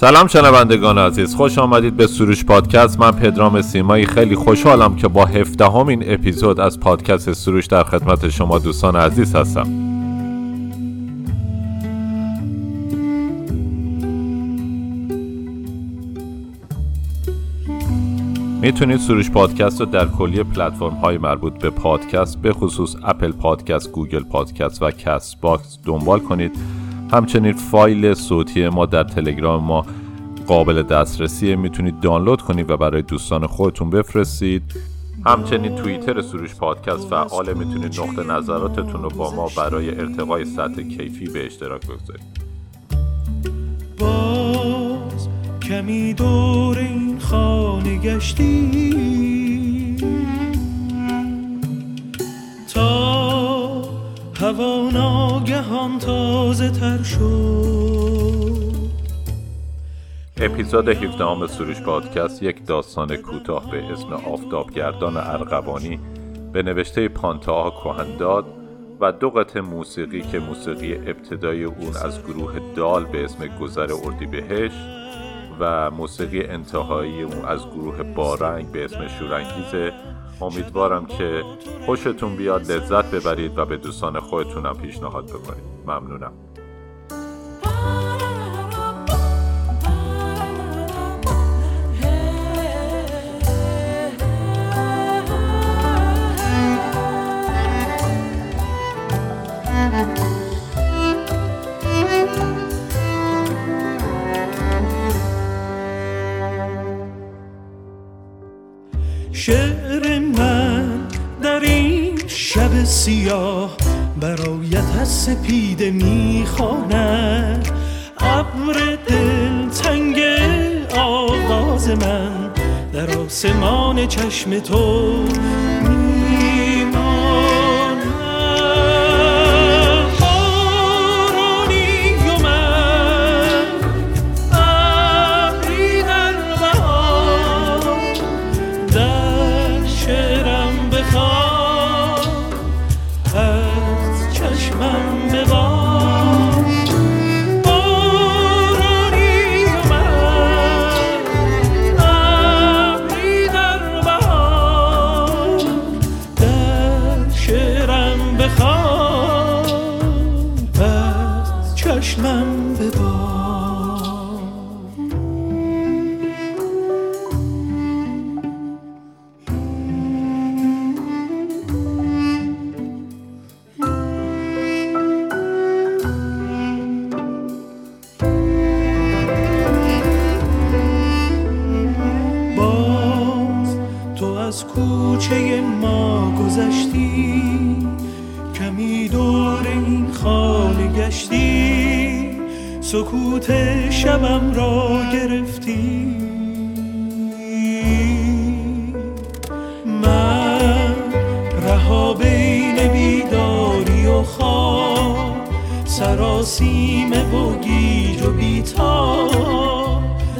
سلام شنوندگان عزیز خوش آمدید به سروش پادکست. من پدرام سیمایی. خیلی خوشحالم که با هفدهمین اپیزود از پادکست سروش در خدمت شما دوستان عزیز هستم. می‌تونید سروش پادکست رو در کلیه پلتفرم های مربوط به پادکست به خصوص اپل پادکست، گوگل پادکست و کست باکس دنبال کنید. همچنین فایل صوتی ما در تلگرام ما قابل دسترسیه می‌تونید دانلود کنید و برای دوستان خودتون بفرستید. همچنین توییتر سروش پادکست فعاله می‌تونید نقطه نظراتتون رو با ما برای ارتقای سطح کیفی به اشتراک بگذارید. باز کمی دور این خانه گشتی. هوا ناگهان تازه تر شد. اپیزود 17 سروش پادکست یک داستان کوتاه به اسم آفتابگردان ارغوانی به نوشته پانتا کهنداد و دو قطع موسیقی که موسیقی ابتدای اون از گروه دال به اسم گذر اردیبهشت و موسیقی انتهایی اون از گروه بارنگ به اسم شورانگیزه امیدوارم که خوشتون بیاد لذت ببرید و به دوستان خودتونم پیشنهاد بکنید. ممنونم. سپیده می‌خواند. ابر دل تنگ آواز من در آسمان چشم تو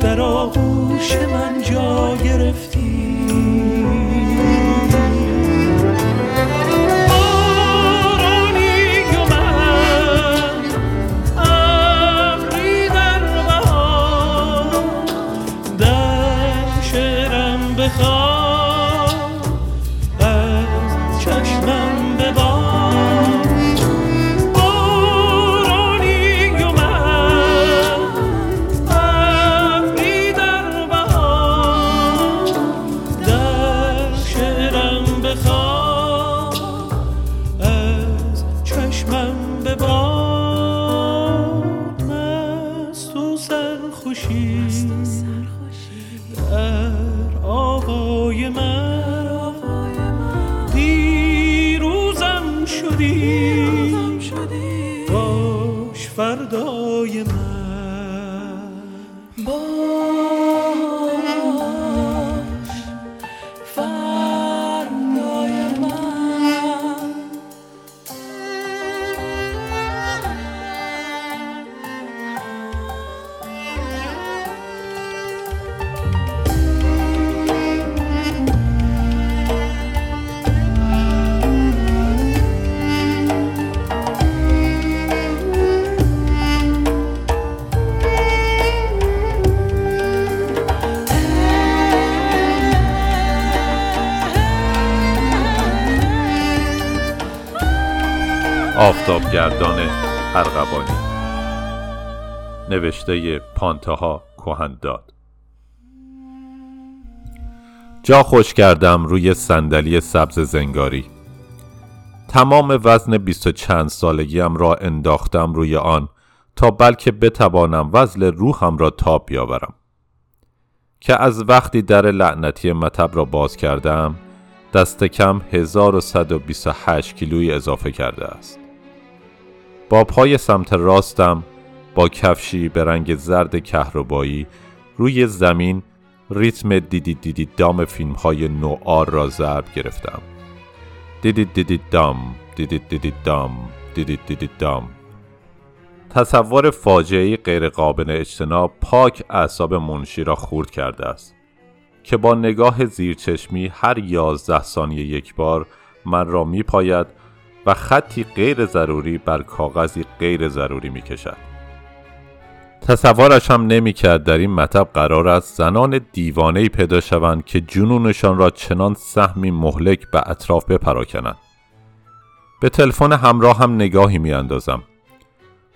در آغوش من جا گرفتی. آفتابگردان ارغوانی. نوشته پانتاها کهنداد. جا خوش کردم روی صندلی سبز زنگاری. تمام وزن بیست و چند سالگیم را انداختم روی آن تا بلکه بتوانم وزن روحم را تاب بیاورم. که از وقتی در لعنتی مطب را باز کردم دست کم 1128 کیلوی اضافه کرده است. با پای سمت راستم با کفشی به رنگ زرد کهربایی روی زمین ریتم دیدی دیدی دام فیلم های نوآر را ضرب گرفتم. دیدی دیدی دام دیدی دیدی دام دیدی دیدی دام تصور فاجعه غیرقابل اجتناب پاک اعصاب منشی را خورد کرده است که با نگاه زیرچشمی هر یازده ثانیه یک بار من را می پاید و خطی غیر ضروری بر کاغذی غیر ضروری می کشد. تصورش هم نمی کرد در این مطب قرار است زنان دیوانه پیدا شوند که جنونشان را چنان سهمی مهلک به اطراف بپراکنند. به تلفن همراه هم نگاهی می اندازم.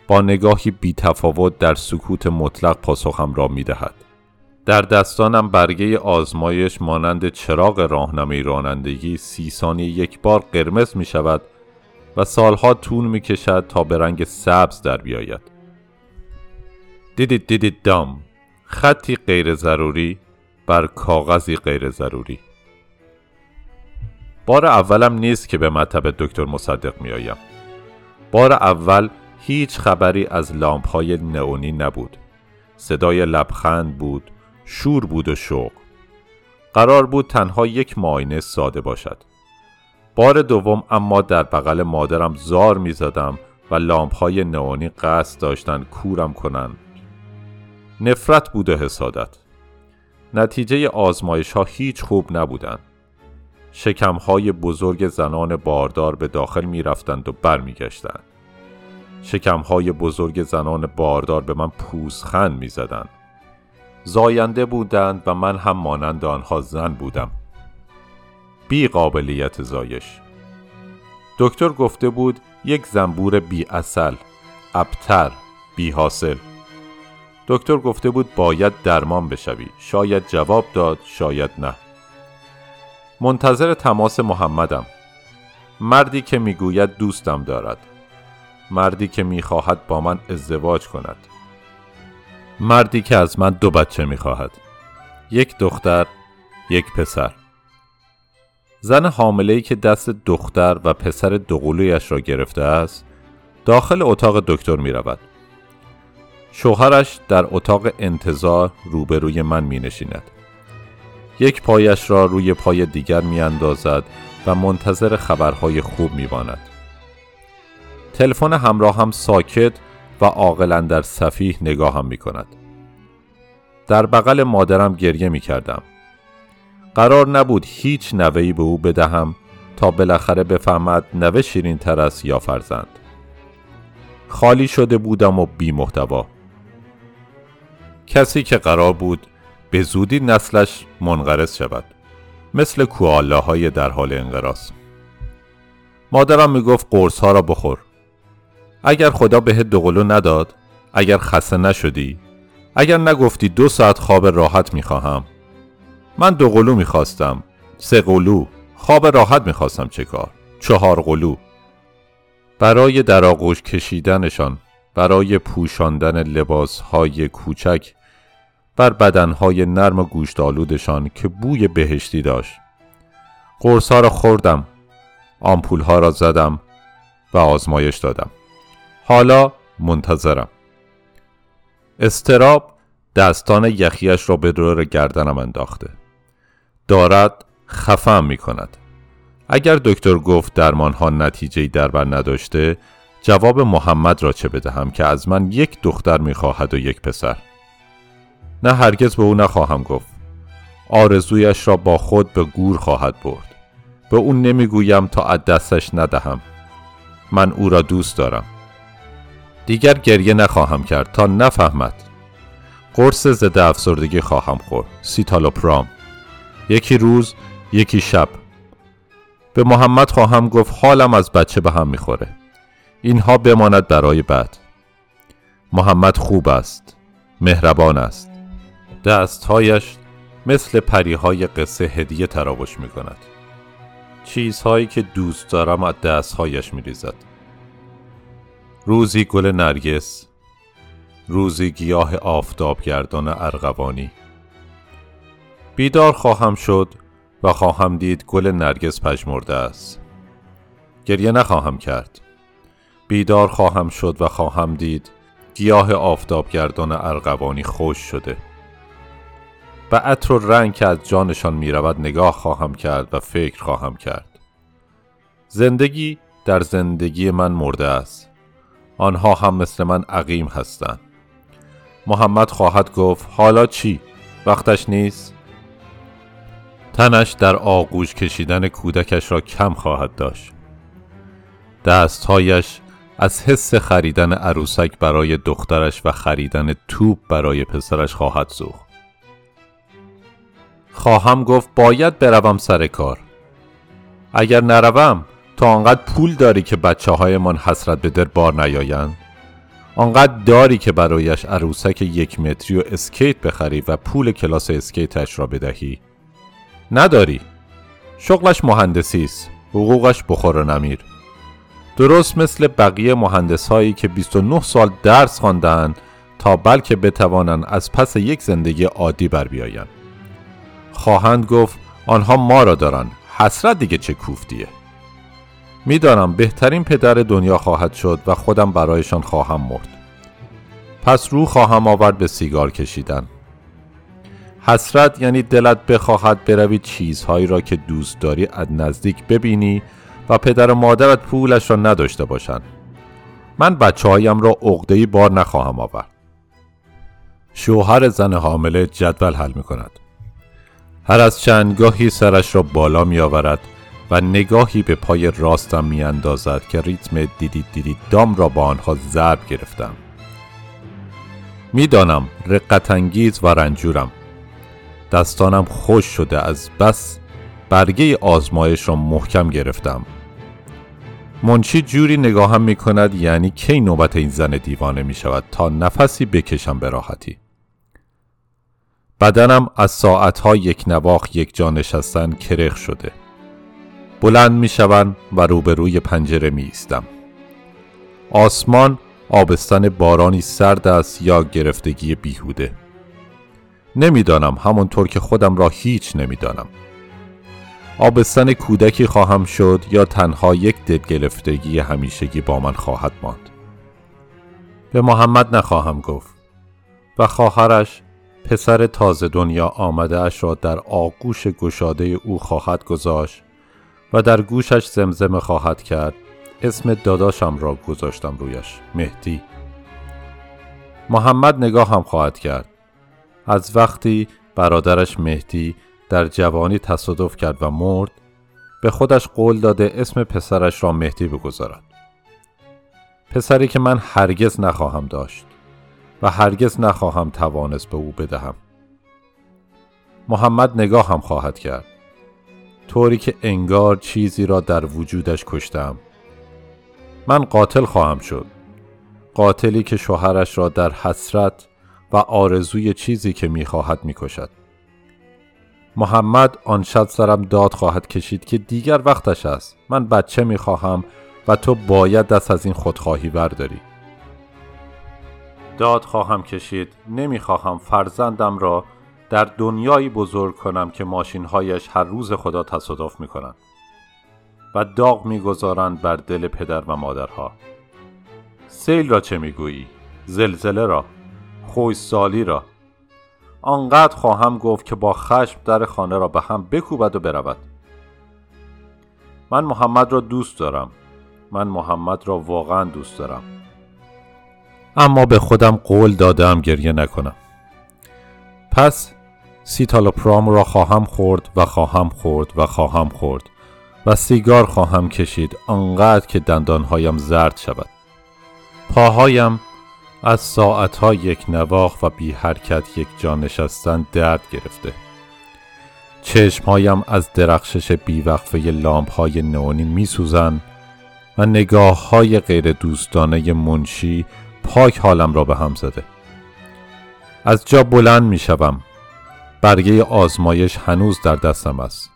با نگاهی بی تفاوت در سکوت مطلق پاسخم را می دهد. در دستانم برگه آزمایش مانند چراغ راهنمای رانندگی سی ثانیه یک بار قرمز می شود و سالها طول می کشد تا به رنگ سبز در بیاید. دیدید دیدید دام خطی غیر ضروری بر کاغذی غیر ضروری بار اولم نیست که به مطب دکتر مصدق می آیم. بار اول هیچ خبری از لامپ های نئونی نبود صدای لبخند بود شور بود و شوق قرار بود تنها یک معاینه ساده باشد بار دوم اما در بغل مادرم زار می زدم و لامپ های نئونی قصد داشتن کورم کنند. نفرت بود و حسادت. نتیجه آزمایش ها هیچ خوب نبودند. شکم های بزرگ زنان باردار به داخل می رفتند و برمیگشتند. شکم های بزرگ زنان باردار به من پوزخند می زدند زاینده بودند و من هم مانند آنها زن بودم. بی قابلیت زایش. دکتر گفته بود یک زنبور بی اصل ابتر بی حاصل دکتر گفته بود باید درمان بشوی شاید جواب داد شاید نه. منتظر تماس محمدم. مردی که می‌گوید دوستم دارد. مردی که می‌خواهد با من ازدواج کند. مردی که از من دو بچه می‌خواهد. یک دختر یک پسر. زن حامله که دست دختر و پسر دوقلویش را گرفته است داخل اتاق دکتر می رود. شوهرش در اتاق انتظار روبروی من می نشیند. یک پایش را روی پای دیگر می اندازد و منتظر خبرهای خوب می باند. تلفن همراه هم ساکت و عاقلا در صفیح نگاهم می کند. در بغل مادرم گریه می کردم. قرار نبود هیچ نوهی به او بدهم تا بالاخره بفهمد نوه شیرین تر است یا فرزند. خالی شده بودم و بی محتوا. کسی که قرار بود به زودی نسلش منقرض شود مثل کوالاهای در حال انقراض مادرم می‌گفت قرص ها را بخور اگر خدا بهت دوقلو نداد اگر خسته نشدی اگر نگفتی دو ساعت خواب راحت می‌خواهم من دو قلو می‌خواستم. سه قلو. خواب راحت می‌خواستم چه کار؟ چهار قلو. برای در آغوش کشیدنشان برای پوشاندن لباس های کوچک بر بدنهای نرم و گوشتالودشان که بوی بهشتی داشت. قرص ها را خوردم آمپول ها را زدم و آزمایش دادم. حالا منتظرم. استراب دستان یخیش را به دور گردنم انداخته. دارد خفم می کند اگر دکتر گفت درمان ها نتیجه در بر نداشته جواب محمد را چه بدهم که از من یک دختر می خواهد و یک پسر؟ نه هرگز به او نخواهم گفت. آرزویش را با خود به گور خواهد برد. به او نمی‌گویم تا از دستش ندهم. من او را دوست دارم. دیگر گریه نخواهم کرد تا نفهمد. قرص ضد افسردگی خواهم خورد. سیتالوپرام. یکی روز یکی شب. به محمد خواهم گفت حالم از بچه به هم می‌خوره. اینها بماند برای بعد. محمد خوب است مهربان است. دستهایش مثل پریهای قصه هدیه تراوش می کند چیزهایی که دوست دارم از دستهایش می ریزد روزی گل نرگس روزی گیاه آفتابگردان ارغوانی. بیدار خواهم شد و خواهم دید گل نرگس پژمرده است. گریه نخواهم کرد. بیدار خواهم شد و خواهم دید گیاه آفتابگردان ارغوانی خوش شده. و عطر و رنگ که از جانشان می رود نگاه خواهم کرد و فکر خواهم کرد. زندگی در زندگی من مرده است. آنها هم مثل من عقیم هستند. محمد خواهد گفت حالا چی؟ وقتش نیست؟ تنش در آغوش کشیدن کودکش را کم خواهد داشت. دستهایش از حس خریدن عروسک برای دخترش و خریدن توپ برای پسرش خواهد سوخت. خواهم گفت باید بروم سر کار. اگر نروم تا آنقدر پول داری که بچه های من حسرت به در بار نیایند آنقدر داری که برایش عروسک یک متری و اسکیت بخری و پول کلاس اسکیتش را بدهی. نداری. شغلش مهندسی است. حقوقش بخور و نمیر. درست مثل بقیه مهندس هایی که 29 سال درس خواندند تا بلکه بتوانند از پس یک زندگی عادی بر بیایند خواهند گفت آنها ما را دارند حسرت دیگه چه کوفتیه. می‌دانم بهترین پدر دنیا خواهد شد و خودم برایشان خواهم مرد. پس رو خواهم آورد به سیگار کشیدن. حسرت یعنی دلت بخواهد بروی چیزهایی را که دوست داری از نزدیک ببینی و پدر و مادرت پولش را نداشته باشند. من بچه هایم را عقدهی بار نخواهم آورد. شوهر زن حامله جدول حل می کند هر از چندگاهی سرش را بالا می آورد و نگاهی به پای راستم می اندازد که ریتم دیدید دیدید دام را با آنها ضرب گرفتم. می‌دانم رقت انگیز و رنجورم. دستانم خوش شده از بس برگه آزمایش را محکم گرفتم. منشی جوری نگاهم می کند یعنی کی نوبت این زن دیوانه می شود تا نفسی بکشم به راحتی. بدنم از ساعتها یک نواخ یک جا نشستن کرخ شده. بلند می و روبروی پنجره می ایستم. آسمان آبستن بارانی سرد است یا گرفتگی بیهوده؟ نمی‌دانم همانطور که خودم را هیچ نمی‌دانم. آبستن کودکی خواهم شد یا تنها یک دلگرفتگی همیشگی با من خواهد ماند؟ به محمد نخواهم گفت و خواهرش پسر تازه دنیا آمده اش را در آغوش گشاده او خواهد گذاشت و در گوشش زمزمه خواهد کرد. اسم داداشم را گذاشتم رویش مهدی. محمد نگاه هم خواهد کرد. از وقتی برادرش مهدی در جوانی تصادف کرد و مرد به خودش قول داده اسم پسرش را مهدی بگذارد. پسری که من هرگز نخواهم داشت و هرگز نخواهم توانست به او بدهم. محمد نگاه هم خواهد کرد. طوری که انگار چیزی را در وجودش کشتم. من قاتل خواهم شد. قاتلی که شوهرش را در حسرت و آرزوی چیزی که می‌خواهد می‌کشد. محمد آن شب سرم داد خواهد کشید که دیگر وقتش است. من بچه می‌خواهم و تو باید دست از این خودخواهی برداری. داد خواهم کشید. نمی‌خواهم فرزندم را در دنیایی بزرگ کنم که ماشینهایش هر روز خدا تصادف می‌کنند و داغ می‌گذارند بر دل پدر و مادرها. سیل را چه می‌گویی؟ زلزله را. سالی را. آنقدر خواهم گفت که با خشم در خانه را به هم بکوبد و برود. من محمد را دوست دارم. من محمد را واقعا دوست دارم. اما به خودم قول دادم گریه نکنم. پس سیتالوپرام را خواهم خورد و خواهم خورد و خواهم خورد و سیگار خواهم کشید آنقدر که دندانهایم زرد شود. پاهایم از ساعتها یک نواخ و بی حرکت یک جا نشستن درد گرفته. چشمهایم از درخشش بیوقفه لامپ های نئونی می سوزن و نگاه های غیر دوستانه منشی پاک حالم را به هم زده. از جا بلند می شوم برگه آزمایش هنوز در دستم است.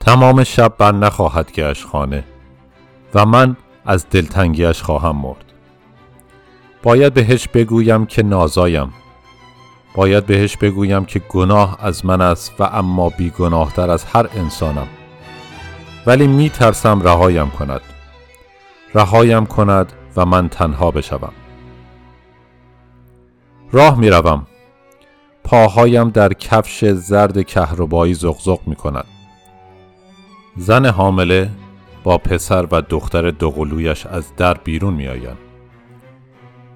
تمام شب بر نخواهد گشت خانه و من از دلتنگیش خواهم مرد. باید بهش بگویم که نازایم. باید بهش بگویم که گناه از من است و اما بیگناهتر از هر انسانم. ولی می ترسم رهایم کند. رهایم کند و من تنها بشوم. راه می روم پاهایم در کفش زرد کهربایی زغزغ می کند زن حامله با پسر و دختر دوقلویش از در بیرون می آین.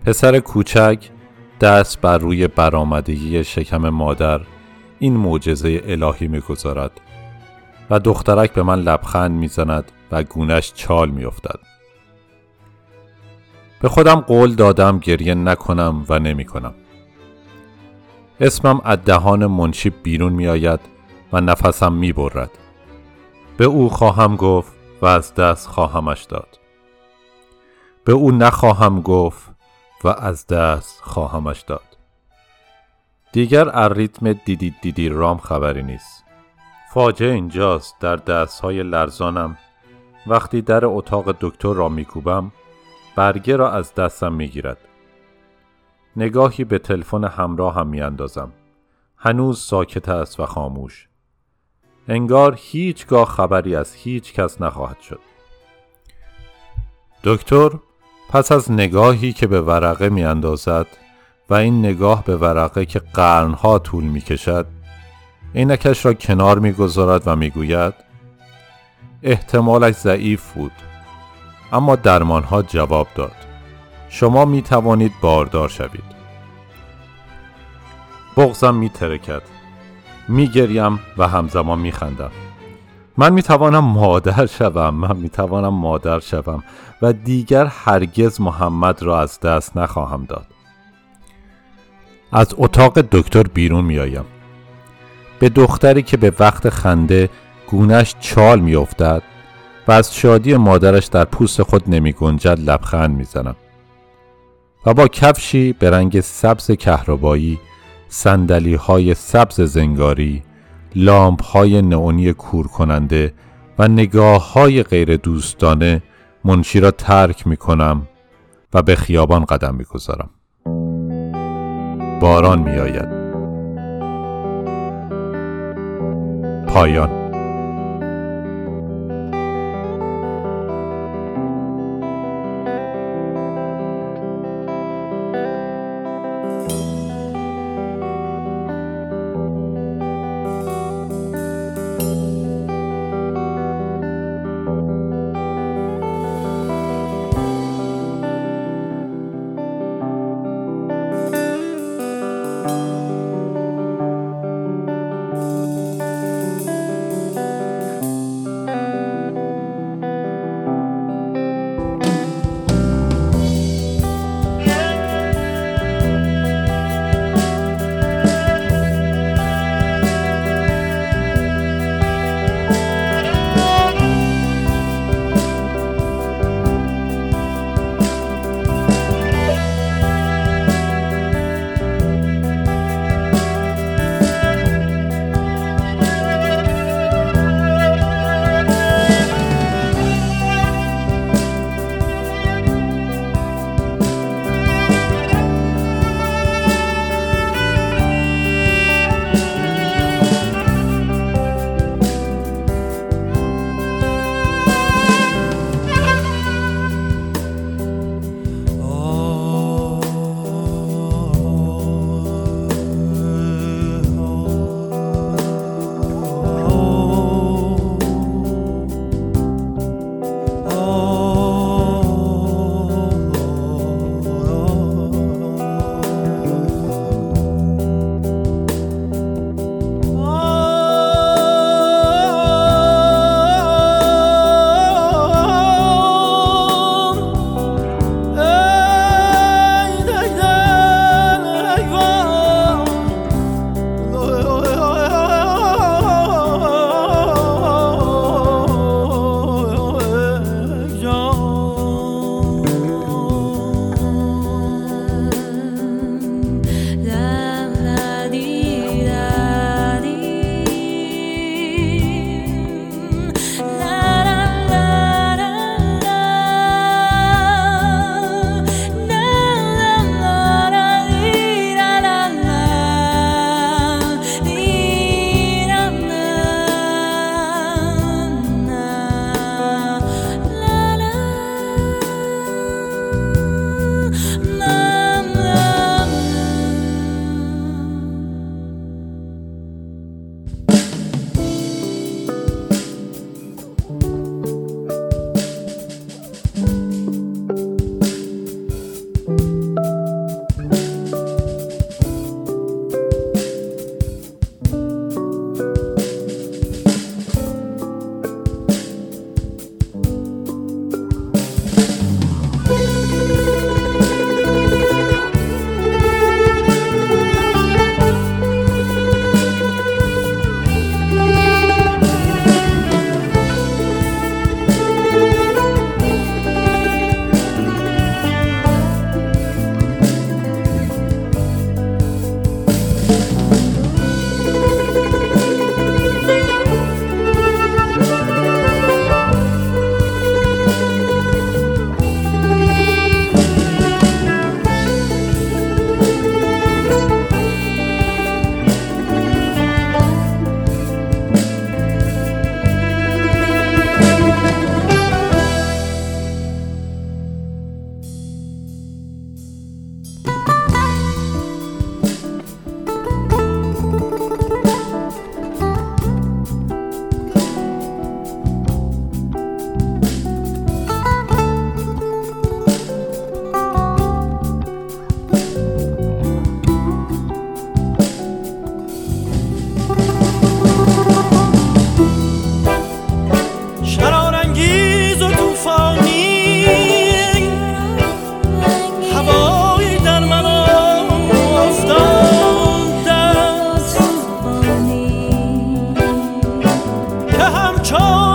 پسر کوچک دست بر روی برآمدگی شکم مادر این معجزه الهی می‌گذارد و دخترک به من لبخند می‌زند و گونش چال میافتد به خودم قول دادم گریه نکنم و نمی کنم. اسمم از دهان منشی بیرون می آید و نفسم می برد. به او خواهم گفت و از دست خواهمش داد. به او نخواهم گفت و از دست خواهمش داد. دیگر از ریتم دیدی دیدی رام خبری نیست. فاجعه اینجاست در دستهای لرزانم وقتی در اتاق دکتر را میکوبم برگه را از دستم می‌گیرد. نگاهی به تلفن همراه هم میاندازم. هنوز ساکت است و خاموش. انگار هیچگاه خبری از هیچ کس نخواهد شد. دکتر پس از نگاهی که به ورقه می اندازد و این نگاه به ورقه که قرنها طول می کشد عینکش را کنار می گذارد و می گوید احتمالش ضعیف بود اما درمانها جواب داد. شما می توانید باردار شوید. بغزم می ترکد می گریم و همزمان می خندم من می توانم مادر شوم من می توانم مادر شوم و دیگر هرگز محمد را از دست نخواهم داد. از اتاق دکتر بیرون می آیم به دختری که به وقت خنده گونش چال می افتد و از شادی مادرش در پوست خود نمی گنجد لبخند می زنم و با کفشی به رنگ سبز کهربایی سندلی های سبز زنگاری لامپ های نئونی کور کننده و نگاه های غیر دوستانه منشی را ترک می کنم و به خیابان قدم می گذارم. باران می آید. پایان 愁